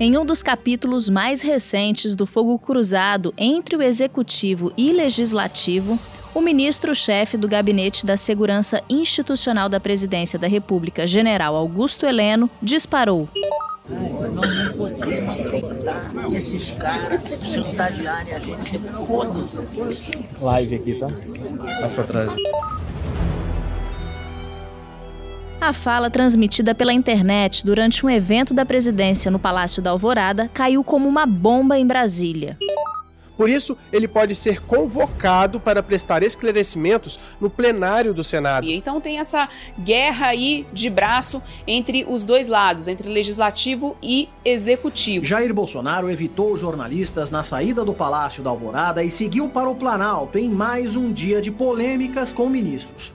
Em um dos capítulos mais recentes do fogo cruzado entre o executivo e legislativo, o ministro-chefe do Gabinete da Segurança Institucional da Presidência da República, general Augusto Heleno, disparou. Nós não podemos aceitar esses caras chantagearem a gente. Foda-se. Live aqui, tá? Mais pra trás. A fala transmitida pela internet durante um evento da presidência no Palácio da Alvorada caiu como uma bomba em Brasília. Por isso, ele pode ser convocado para prestar esclarecimentos no plenário do Senado. Então tem essa guerra aí de braço entre os dois lados, entre legislativo e executivo. Jair Bolsonaro evitou jornalistas na saída do Palácio da Alvorada e seguiu para o Planalto em mais um dia de polêmicas com ministros.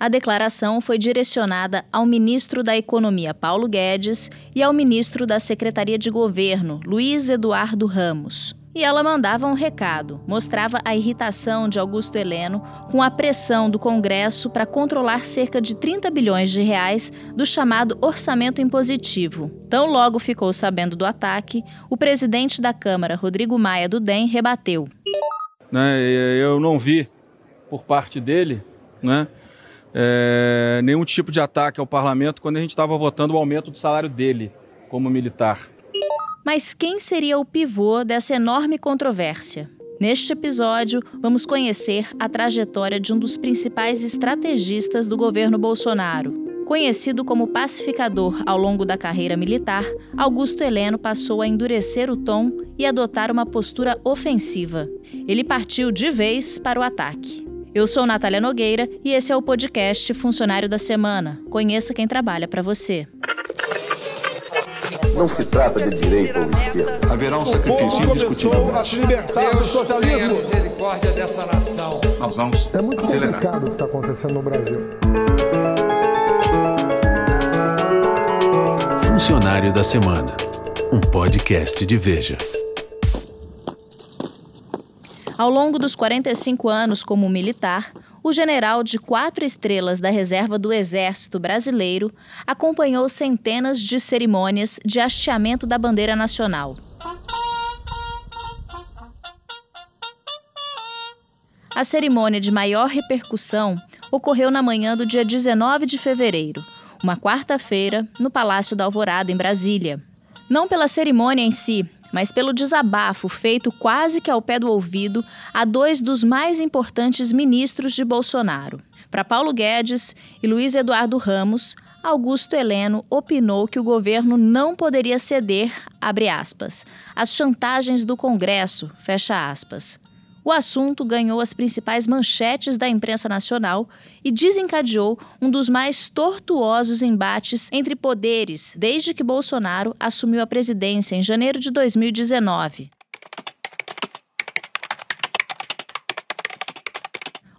A declaração foi direcionada ao ministro da Economia, Paulo Guedes, e ao ministro da Secretaria de Governo, Luiz Eduardo Ramos. E ela mandava um recado, mostrava a irritação de Augusto Heleno com a pressão do Congresso para controlar cerca de 30 bilhões de reais do chamado orçamento impositivo. Tão logo ficou sabendo do ataque, o presidente da Câmara, Rodrigo Maia do DEM, rebateu. Né, eu não vi por parte dele, né, é, nenhum tipo de ataque ao parlamento quando a gente estava votando o aumento do salário dele como militar. Mas quem seria o pivô dessa enorme controvérsia? Neste episódio, vamos conhecer a trajetória de um dos principais estrategistas do governo Bolsonaro. Conhecido como pacificador ao longo da carreira militar, Augusto Heleno passou a endurecer o tom e adotar uma postura ofensiva. Ele partiu de vez para o ataque. Eu sou Natália Nogueira e esse é o podcast Funcionário da Semana. Conheça quem trabalha para você. Não se trata de direito ou esquerda. Haverá um sacrifício indiscutível. a se libertar do socialismo. a misericórdia dessa nação. Nós vamos É muito acelerar. complicado o que está acontecendo no Brasil. Funcionário da Semana, um podcast de Veja. Ao longo dos 45 anos como militar, o general de quatro estrelas da reserva do Exército Brasileiro acompanhou centenas de cerimônias de hasteamento da bandeira nacional. A cerimônia de maior repercussão ocorreu na manhã do dia 19 de fevereiro, uma quarta-feira, no Palácio da Alvorada, em Brasília. Não pela cerimônia em si, mas pelo desabafo feito quase que ao pé do ouvido a dois dos mais importantes ministros de Bolsonaro. Para Paulo Guedes e Luiz Eduardo Ramos, Augusto Heleno opinou que o governo não poderia ceder, abre aspas, às chantagens do Congresso, fecha aspas. O assunto ganhou as principais manchetes da imprensa nacional e desencadeou um dos mais tortuosos embates entre poderes desde que Bolsonaro assumiu a presidência em janeiro de 2019.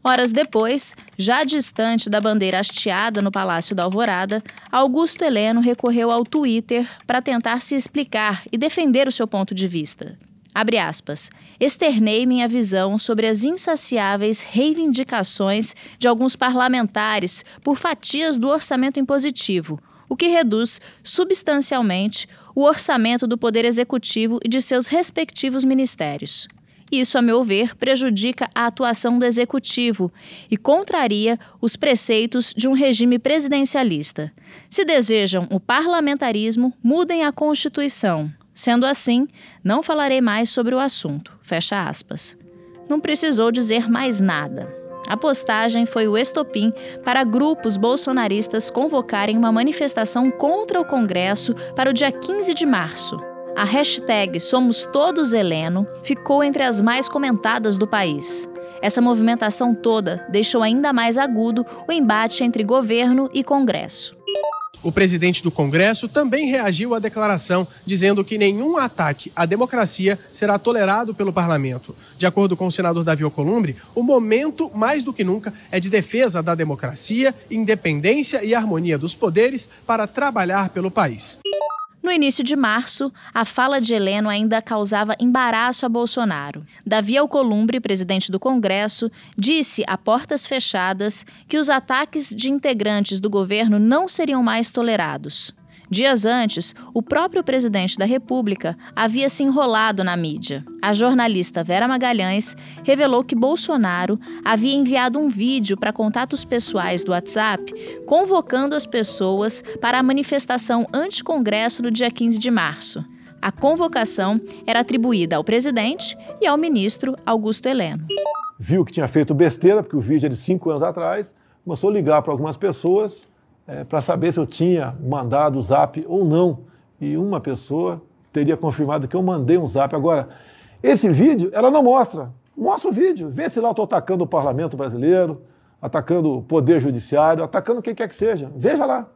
Horas depois, já distante da bandeira hasteada no Palácio da Alvorada, Augusto Heleno recorreu ao Twitter para tentar se explicar e defender o seu ponto de vista. Abre aspas. Externei minha visão sobre as insaciáveis reivindicações de alguns parlamentares por fatias do orçamento impositivo, o que reduz substancialmente o orçamento do Poder Executivo e de seus respectivos ministérios. Isso, a meu ver, prejudica a atuação do Executivo e contraria os preceitos de um regime presidencialista. Se desejam o parlamentarismo, mudem a Constituição. Sendo assim, não falarei mais sobre o assunto. Fecha aspas. Não precisou dizer mais nada. A postagem foi o estopim para grupos bolsonaristas convocarem uma manifestação contra o Congresso para o dia 15 de março. A hashtag Somos Todos Heleno ficou entre as mais comentadas do país. Essa movimentação toda deixou ainda mais agudo o embate entre governo e Congresso. O presidente do Congresso também reagiu à declaração, dizendo que nenhum ataque à democracia será tolerado pelo parlamento. De acordo com o senador Davi Alcolumbre, o momento, mais do que nunca, é de defesa da democracia, independência e harmonia dos poderes para trabalhar pelo país. No início de março, a fala de Heleno ainda causava embaraço a Bolsonaro. Davi Alcolumbre, presidente do Congresso, disse a portas fechadas que os ataques de integrantes do governo não seriam mais tolerados. Dias antes, o próprio presidente da República havia se enrolado na mídia. A jornalista Vera Magalhães revelou que Bolsonaro havia enviado um vídeo para contatos pessoais do WhatsApp convocando as pessoas para a manifestação anti-congresso no dia 15 de março. A convocação era atribuída ao presidente e ao ministro Augusto Heleno. Viu que tinha feito besteira, porque o vídeo é de cinco anos atrás, começou a ligar para algumas pessoas é, para saber se eu tinha mandado o zap ou não. E uma pessoa teria confirmado que eu mandei um zap. Agora, esse vídeo, ela não mostra. Mostra o vídeo. Vê se lá eu estou atacando o parlamento brasileiro, atacando o poder judiciário, atacando quem quer que seja. Veja lá.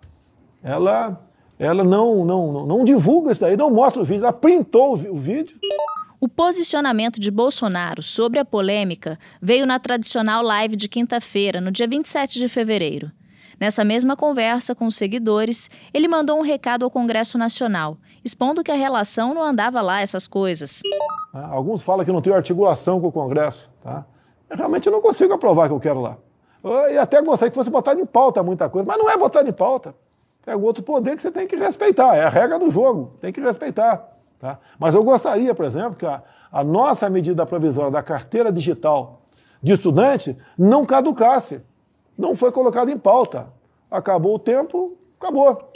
Ela, ela não, não, não, divulga isso aí, não mostra o vídeo. Ela printou o vídeo. O posicionamento de Bolsonaro sobre a polêmica veio na tradicional live de quinta-feira, no dia 27 de fevereiro. Nessa mesma conversa com os seguidores, ele mandou um recado ao Congresso Nacional, expondo que a relação não andava lá essas coisas. Ah, alguns falam que não tem articulação com o Congresso. Tá? Eu realmente não consigo aprovar o que eu quero lá. E até gostaria que fosse botado em pauta muita coisa, mas não é botado em pauta. É um outro poder que você tem que respeitar, é a regra do jogo, tem que respeitar. Tá? Mas eu gostaria, por exemplo, que a, a nossa medida provisória da carteira digital de estudante não caducasse não foi colocado em pauta. Acabou o tempo, acabou.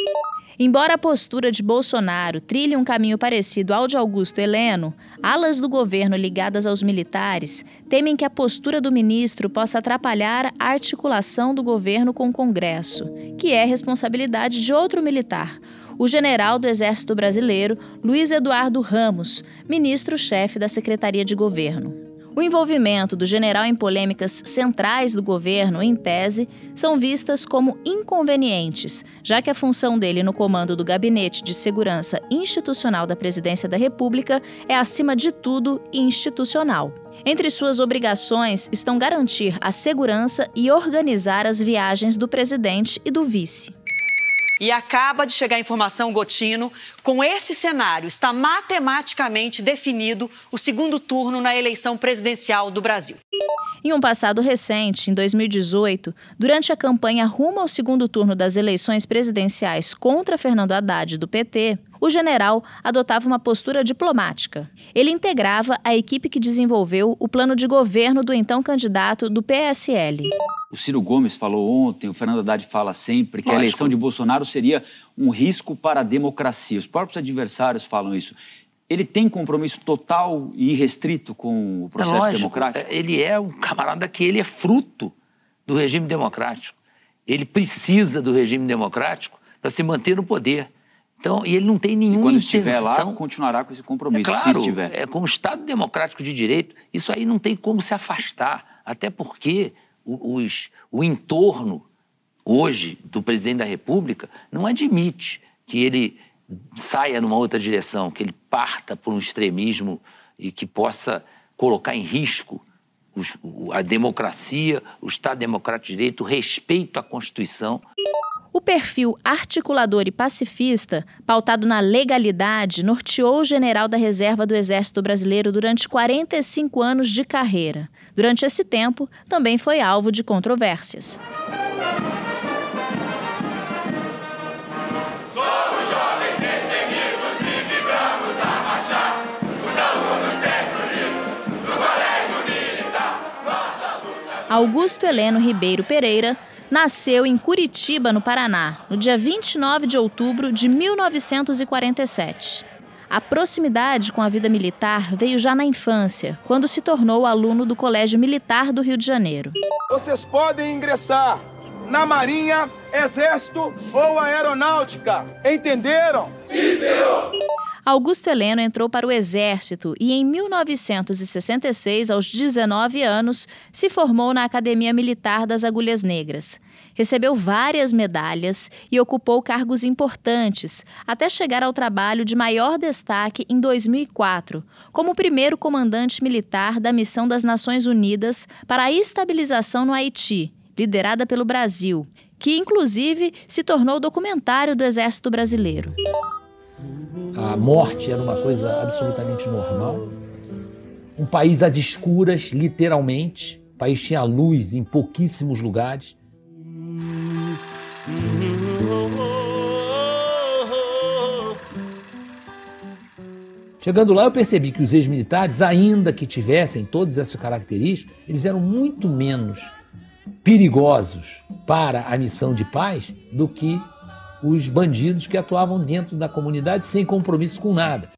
Embora a postura de Bolsonaro trilhe um caminho parecido ao de Augusto Heleno, alas do governo ligadas aos militares temem que a postura do ministro possa atrapalhar a articulação do governo com o Congresso, que é responsabilidade de outro militar, o general do Exército Brasileiro, Luiz Eduardo Ramos, ministro-chefe da Secretaria de Governo. O envolvimento do general em polêmicas centrais do governo, em tese, são vistas como inconvenientes, já que a função dele no comando do Gabinete de Segurança Institucional da Presidência da República é, acima de tudo, institucional. Entre suas obrigações estão garantir a segurança e organizar as viagens do presidente e do vice. E acaba de chegar a informação, Gotino, com esse cenário está matematicamente definido o segundo turno na eleição presidencial do Brasil. Em um passado recente, em 2018, durante a campanha rumo ao segundo turno das eleições presidenciais contra Fernando Haddad do PT, o general adotava uma postura diplomática. Ele integrava a equipe que desenvolveu o plano de governo do então candidato do PSL. O Ciro Gomes falou ontem, o Fernando Haddad fala sempre que Lógico. a eleição de Bolsonaro seria um risco para a democracia. Os próprios adversários falam isso. Ele tem compromisso total e irrestrito com o processo é democrático? Ele é um camarada que ele é fruto do regime democrático. Ele precisa do regime democrático para se manter no poder. Então, e ele não tem nenhuma e quando intenção... estiver lá, continuará com esse compromisso, é claro, se estiver. É, como Estado democrático de direito, isso aí não tem como se afastar, até porque os, o entorno hoje do presidente da República não admite que ele saia numa outra direção, que ele parta por um extremismo e que possa colocar em risco a democracia, o Estado Democrático de Direito, o respeito à Constituição. O perfil articulador e pacifista, pautado na legalidade, norteou o general da reserva do Exército Brasileiro durante 45 anos de carreira. Durante esse tempo, também foi alvo de controvérsias. Augusto Heleno Ribeiro Pereira nasceu em Curitiba, no Paraná, no dia 29 de outubro de 1947. A proximidade com a vida militar veio já na infância, quando se tornou aluno do Colégio Militar do Rio de Janeiro. Vocês podem ingressar na Marinha, Exército ou Aeronáutica. Entenderam? Sim, senhor! Augusto Heleno entrou para o Exército e, em 1966, aos 19 anos, se formou na Academia Militar das Agulhas Negras. Recebeu várias medalhas e ocupou cargos importantes, até chegar ao trabalho de maior destaque em 2004, como primeiro comandante militar da Missão das Nações Unidas para a Estabilização no Haiti, liderada pelo Brasil, que inclusive se tornou documentário do Exército Brasileiro a morte era uma coisa absolutamente normal. Um país às escuras, literalmente. O país tinha luz em pouquíssimos lugares. Chegando lá, eu percebi que os ex-militares, ainda que tivessem todas essas características, eles eram muito menos perigosos para a missão de paz do que os bandidos que atuavam dentro da comunidade sem compromisso com nada.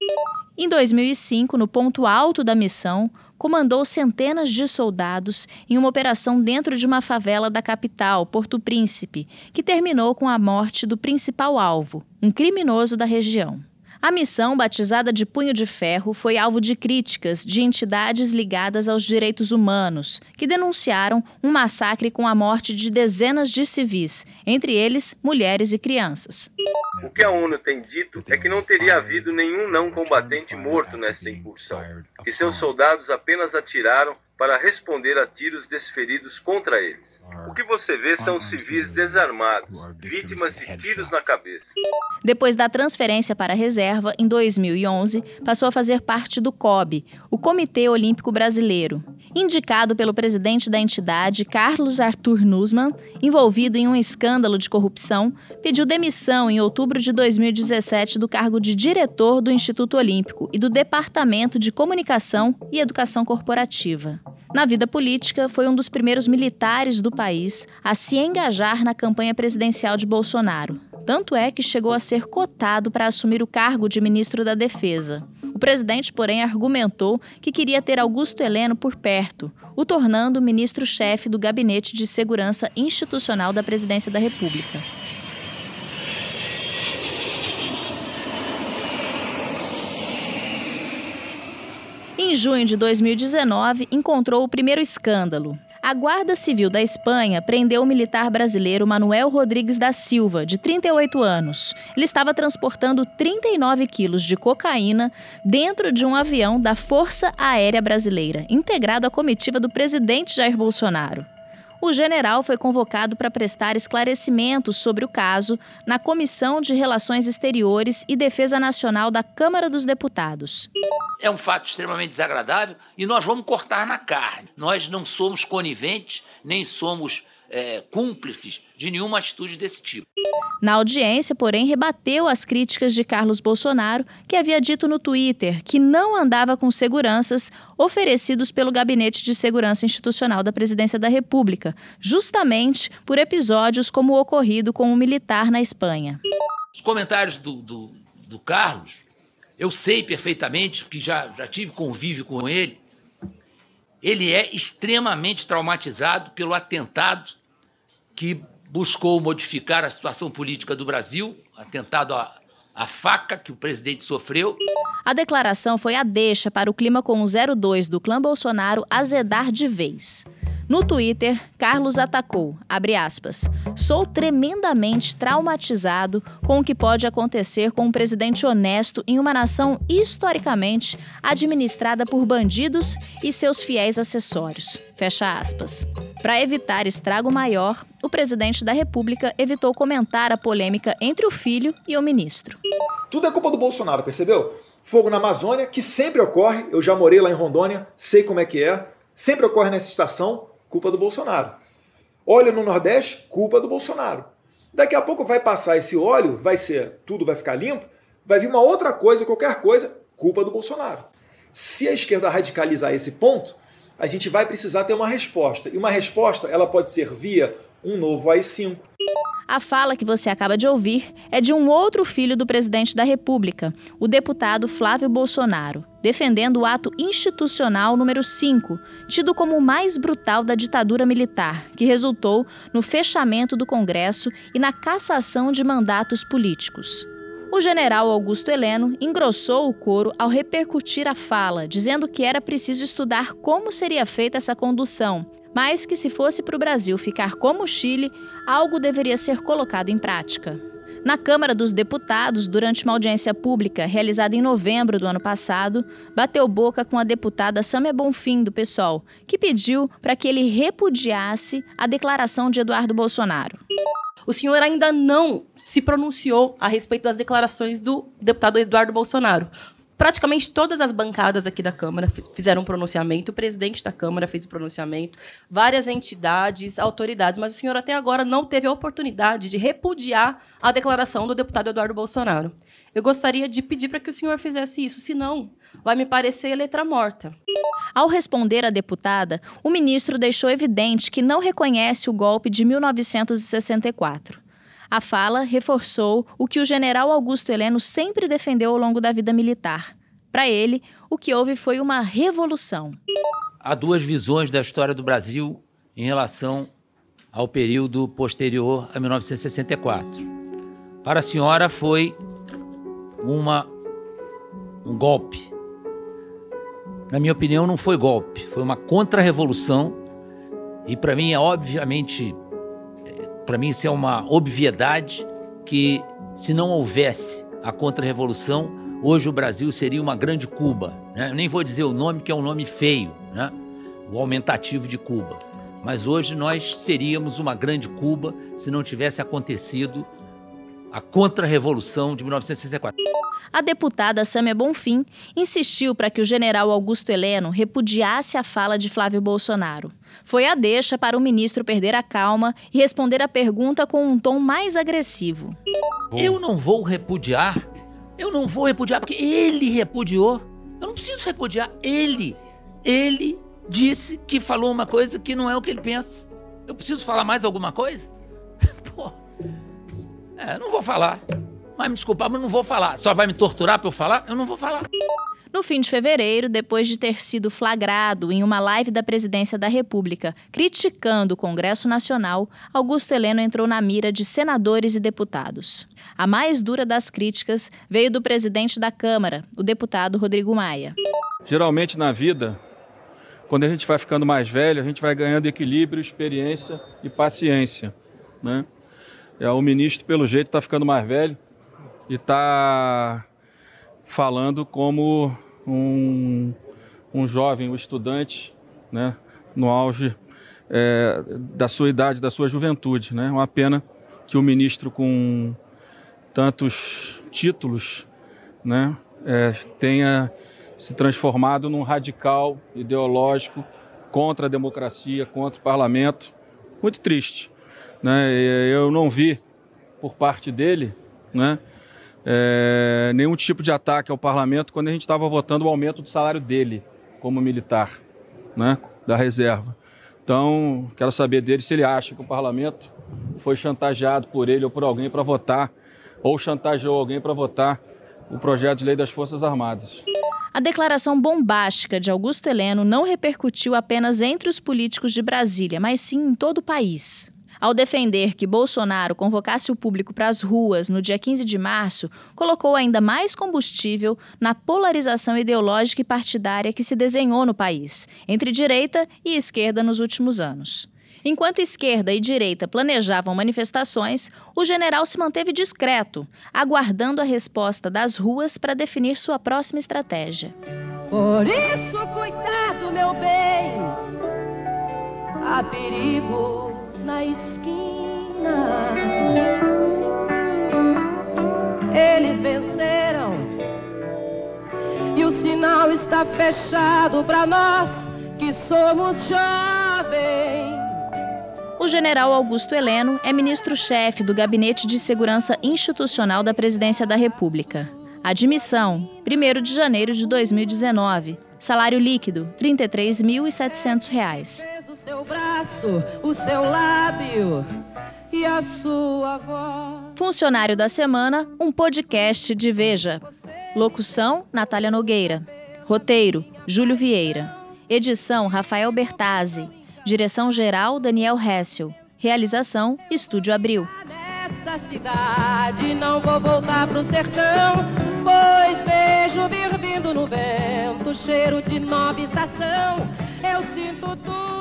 Em 2005, no ponto alto da missão, comandou centenas de soldados em uma operação dentro de uma favela da capital, Porto Príncipe, que terminou com a morte do principal alvo, um criminoso da região. A missão, batizada de Punho de Ferro, foi alvo de críticas de entidades ligadas aos direitos humanos, que denunciaram um massacre com a morte de dezenas de civis, entre eles mulheres e crianças. O que a ONU tem dito é que não teria havido nenhum não combatente morto nessa incursão, que seus soldados apenas atiraram para responder a tiros desferidos contra eles. O que você vê são civis desarmados, vítimas de tiros na cabeça. Depois da transferência para a reserva, em 2011, passou a fazer parte do COB, o Comitê Olímpico Brasileiro. Indicado pelo presidente da entidade, Carlos Arthur Nussmann, envolvido em um escândalo de corrupção, pediu demissão em outubro de 2017 do cargo de diretor do Instituto Olímpico e do Departamento de Comunicação e Educação Corporativa. Na vida política, foi um dos primeiros militares do país a se engajar na campanha presidencial de Bolsonaro. Tanto é que chegou a ser cotado para assumir o cargo de ministro da Defesa. O presidente, porém, argumentou que queria ter Augusto Heleno por perto, o tornando ministro-chefe do Gabinete de Segurança Institucional da Presidência da República. Em junho de 2019, encontrou o primeiro escândalo. A Guarda Civil da Espanha prendeu o militar brasileiro Manuel Rodrigues da Silva, de 38 anos. Ele estava transportando 39 quilos de cocaína dentro de um avião da Força Aérea Brasileira, integrado à comitiva do presidente Jair Bolsonaro o general foi convocado para prestar esclarecimentos sobre o caso na Comissão de Relações Exteriores e Defesa Nacional da Câmara dos Deputados. É um fato extremamente desagradável e nós vamos cortar na carne. Nós não somos coniventes, nem somos é, cúmplices de nenhuma atitude desse tipo. Na audiência, porém, rebateu as críticas de Carlos Bolsonaro, que havia dito no Twitter que não andava com seguranças oferecidos pelo Gabinete de Segurança Institucional da Presidência da República, justamente por episódios como o ocorrido com um militar na Espanha. Os comentários do, do, do Carlos, eu sei perfeitamente, que já, já tive convívio com ele, ele é extremamente traumatizado pelo atentado que buscou modificar a situação política do Brasil, atentado à, à faca que o presidente sofreu. A declaração foi a deixa para o clima com o 02 do clã Bolsonaro azedar de vez. No Twitter, Carlos atacou, aspas, sou tremendamente traumatizado com o que pode acontecer com um presidente honesto em uma nação historicamente administrada por bandidos e seus fiéis acessórios. Fecha aspas. Para evitar estrago maior, o presidente da República evitou comentar a polêmica entre o filho e o ministro. Tudo é culpa do Bolsonaro, percebeu? Fogo na Amazônia, que sempre ocorre, eu já morei lá em Rondônia, sei como é que é, sempre ocorre nessa estação, culpa do Bolsonaro. Óleo no Nordeste, culpa do Bolsonaro. Daqui a pouco vai passar esse óleo, vai ser, tudo vai ficar limpo, vai vir uma outra coisa, qualquer coisa, culpa do Bolsonaro. Se a esquerda radicalizar esse ponto, a gente vai precisar ter uma resposta. E uma resposta, ela pode ser via um novo AI-5, a fala que você acaba de ouvir é de um outro filho do presidente da República, o deputado Flávio Bolsonaro, defendendo o ato institucional número 5, tido como o mais brutal da ditadura militar, que resultou no fechamento do Congresso e na cassação de mandatos políticos. O general Augusto Heleno engrossou o coro ao repercutir a fala, dizendo que era preciso estudar como seria feita essa condução, mas que se fosse para o Brasil ficar como o Chile, algo deveria ser colocado em prática. Na Câmara dos Deputados, durante uma audiência pública realizada em novembro do ano passado, bateu boca com a deputada Samia Bonfim, do PSOL, que pediu para que ele repudiasse a declaração de Eduardo Bolsonaro. O senhor ainda não se pronunciou a respeito das declarações do deputado Eduardo Bolsonaro. Praticamente todas as bancadas aqui da Câmara fizeram um pronunciamento, o presidente da Câmara fez o um pronunciamento, várias entidades, autoridades, mas o senhor até agora não teve a oportunidade de repudiar a declaração do deputado Eduardo Bolsonaro. Eu gostaria de pedir para que o senhor fizesse isso, senão vai me parecer letra morta. Ao responder à deputada, o ministro deixou evidente que não reconhece o golpe de 1964. A fala reforçou o que o general Augusto Heleno sempre defendeu ao longo da vida militar. Para ele, o que houve foi uma revolução. Há duas visões da história do Brasil em relação ao período posterior a 1964. Para a senhora foi uma um golpe. Na minha opinião, não foi golpe, foi uma contra-revolução. E para mim é obviamente para mim, isso é uma obviedade que, se não houvesse a contra-revolução, hoje o Brasil seria uma grande Cuba. Né? Eu nem vou dizer o nome, que é um nome feio, né? o aumentativo de Cuba. Mas hoje nós seríamos uma grande Cuba se não tivesse acontecido a contra-revolução de 1964. A deputada Sâmia Bonfim insistiu para que o general Augusto Heleno repudiasse a fala de Flávio Bolsonaro. Foi a deixa para o ministro perder a calma e responder a pergunta com um tom mais agressivo. Eu não vou repudiar. Eu não vou repudiar porque ele repudiou. Eu não preciso repudiar. Ele, ele disse que falou uma coisa que não é o que ele pensa. Eu preciso falar mais alguma coisa? Pô, é, não vou falar. Vai me desculpar, mas não vou falar. Só vai me torturar para eu falar? Eu não vou falar. No fim de fevereiro, depois de ter sido flagrado em uma live da Presidência da República criticando o Congresso Nacional, Augusto Heleno entrou na mira de senadores e deputados. A mais dura das críticas veio do presidente da Câmara, o deputado Rodrigo Maia. Geralmente na vida, quando a gente vai ficando mais velho, a gente vai ganhando equilíbrio, experiência e paciência. Né? É, o ministro, pelo jeito, está ficando mais velho e está falando como um, um jovem, um estudante, né, no auge é, da sua idade, da sua juventude. Né? Uma pena que o ministro com tantos títulos né, é, tenha se transformado num radical ideológico contra a democracia, contra o parlamento. Muito triste. Né? Eu não vi por parte dele né, é, nenhum tipo de ataque ao parlamento quando a gente estava votando o aumento do salário dele como militar, né, da reserva. Então, quero saber dele se ele acha que o parlamento foi chantageado por ele ou por alguém para votar, ou chantageou alguém para votar o projeto de lei das Forças Armadas. A declaração bombástica de Augusto Heleno não repercutiu apenas entre os políticos de Brasília, mas sim em todo o país. Ao defender que Bolsonaro convocasse o público para as ruas no dia 15 de março, colocou ainda mais combustível na polarização ideológica e partidária que se desenhou no país, entre direita e esquerda nos últimos anos. Enquanto esquerda e direita planejavam manifestações, o general se manteve discreto, aguardando a resposta das ruas para definir sua próxima estratégia. Por isso, cuidado, meu bem, há perigo na esquina. Eles venceram e o sinal está fechado para nós que somos jovens. O general Augusto Heleno é ministro-chefe do Gabinete de Segurança Institucional da Presidência da República. Admissão: 1 de janeiro de 2019. Salário líquido: R$ 33.700 seu braço, o seu lábio e a sua voz. Funcionário da semana, um podcast de Veja. Locução: Natália Nogueira. Roteiro: Júlio Vieira. Edição: Rafael Bertazzi. Direção-geral: Daniel Hessel. Realização: Estúdio Abril. Nesta cidade não vou voltar pro sertão, pois vejo vir vindo no vento cheiro de nova estação. Eu sinto tudo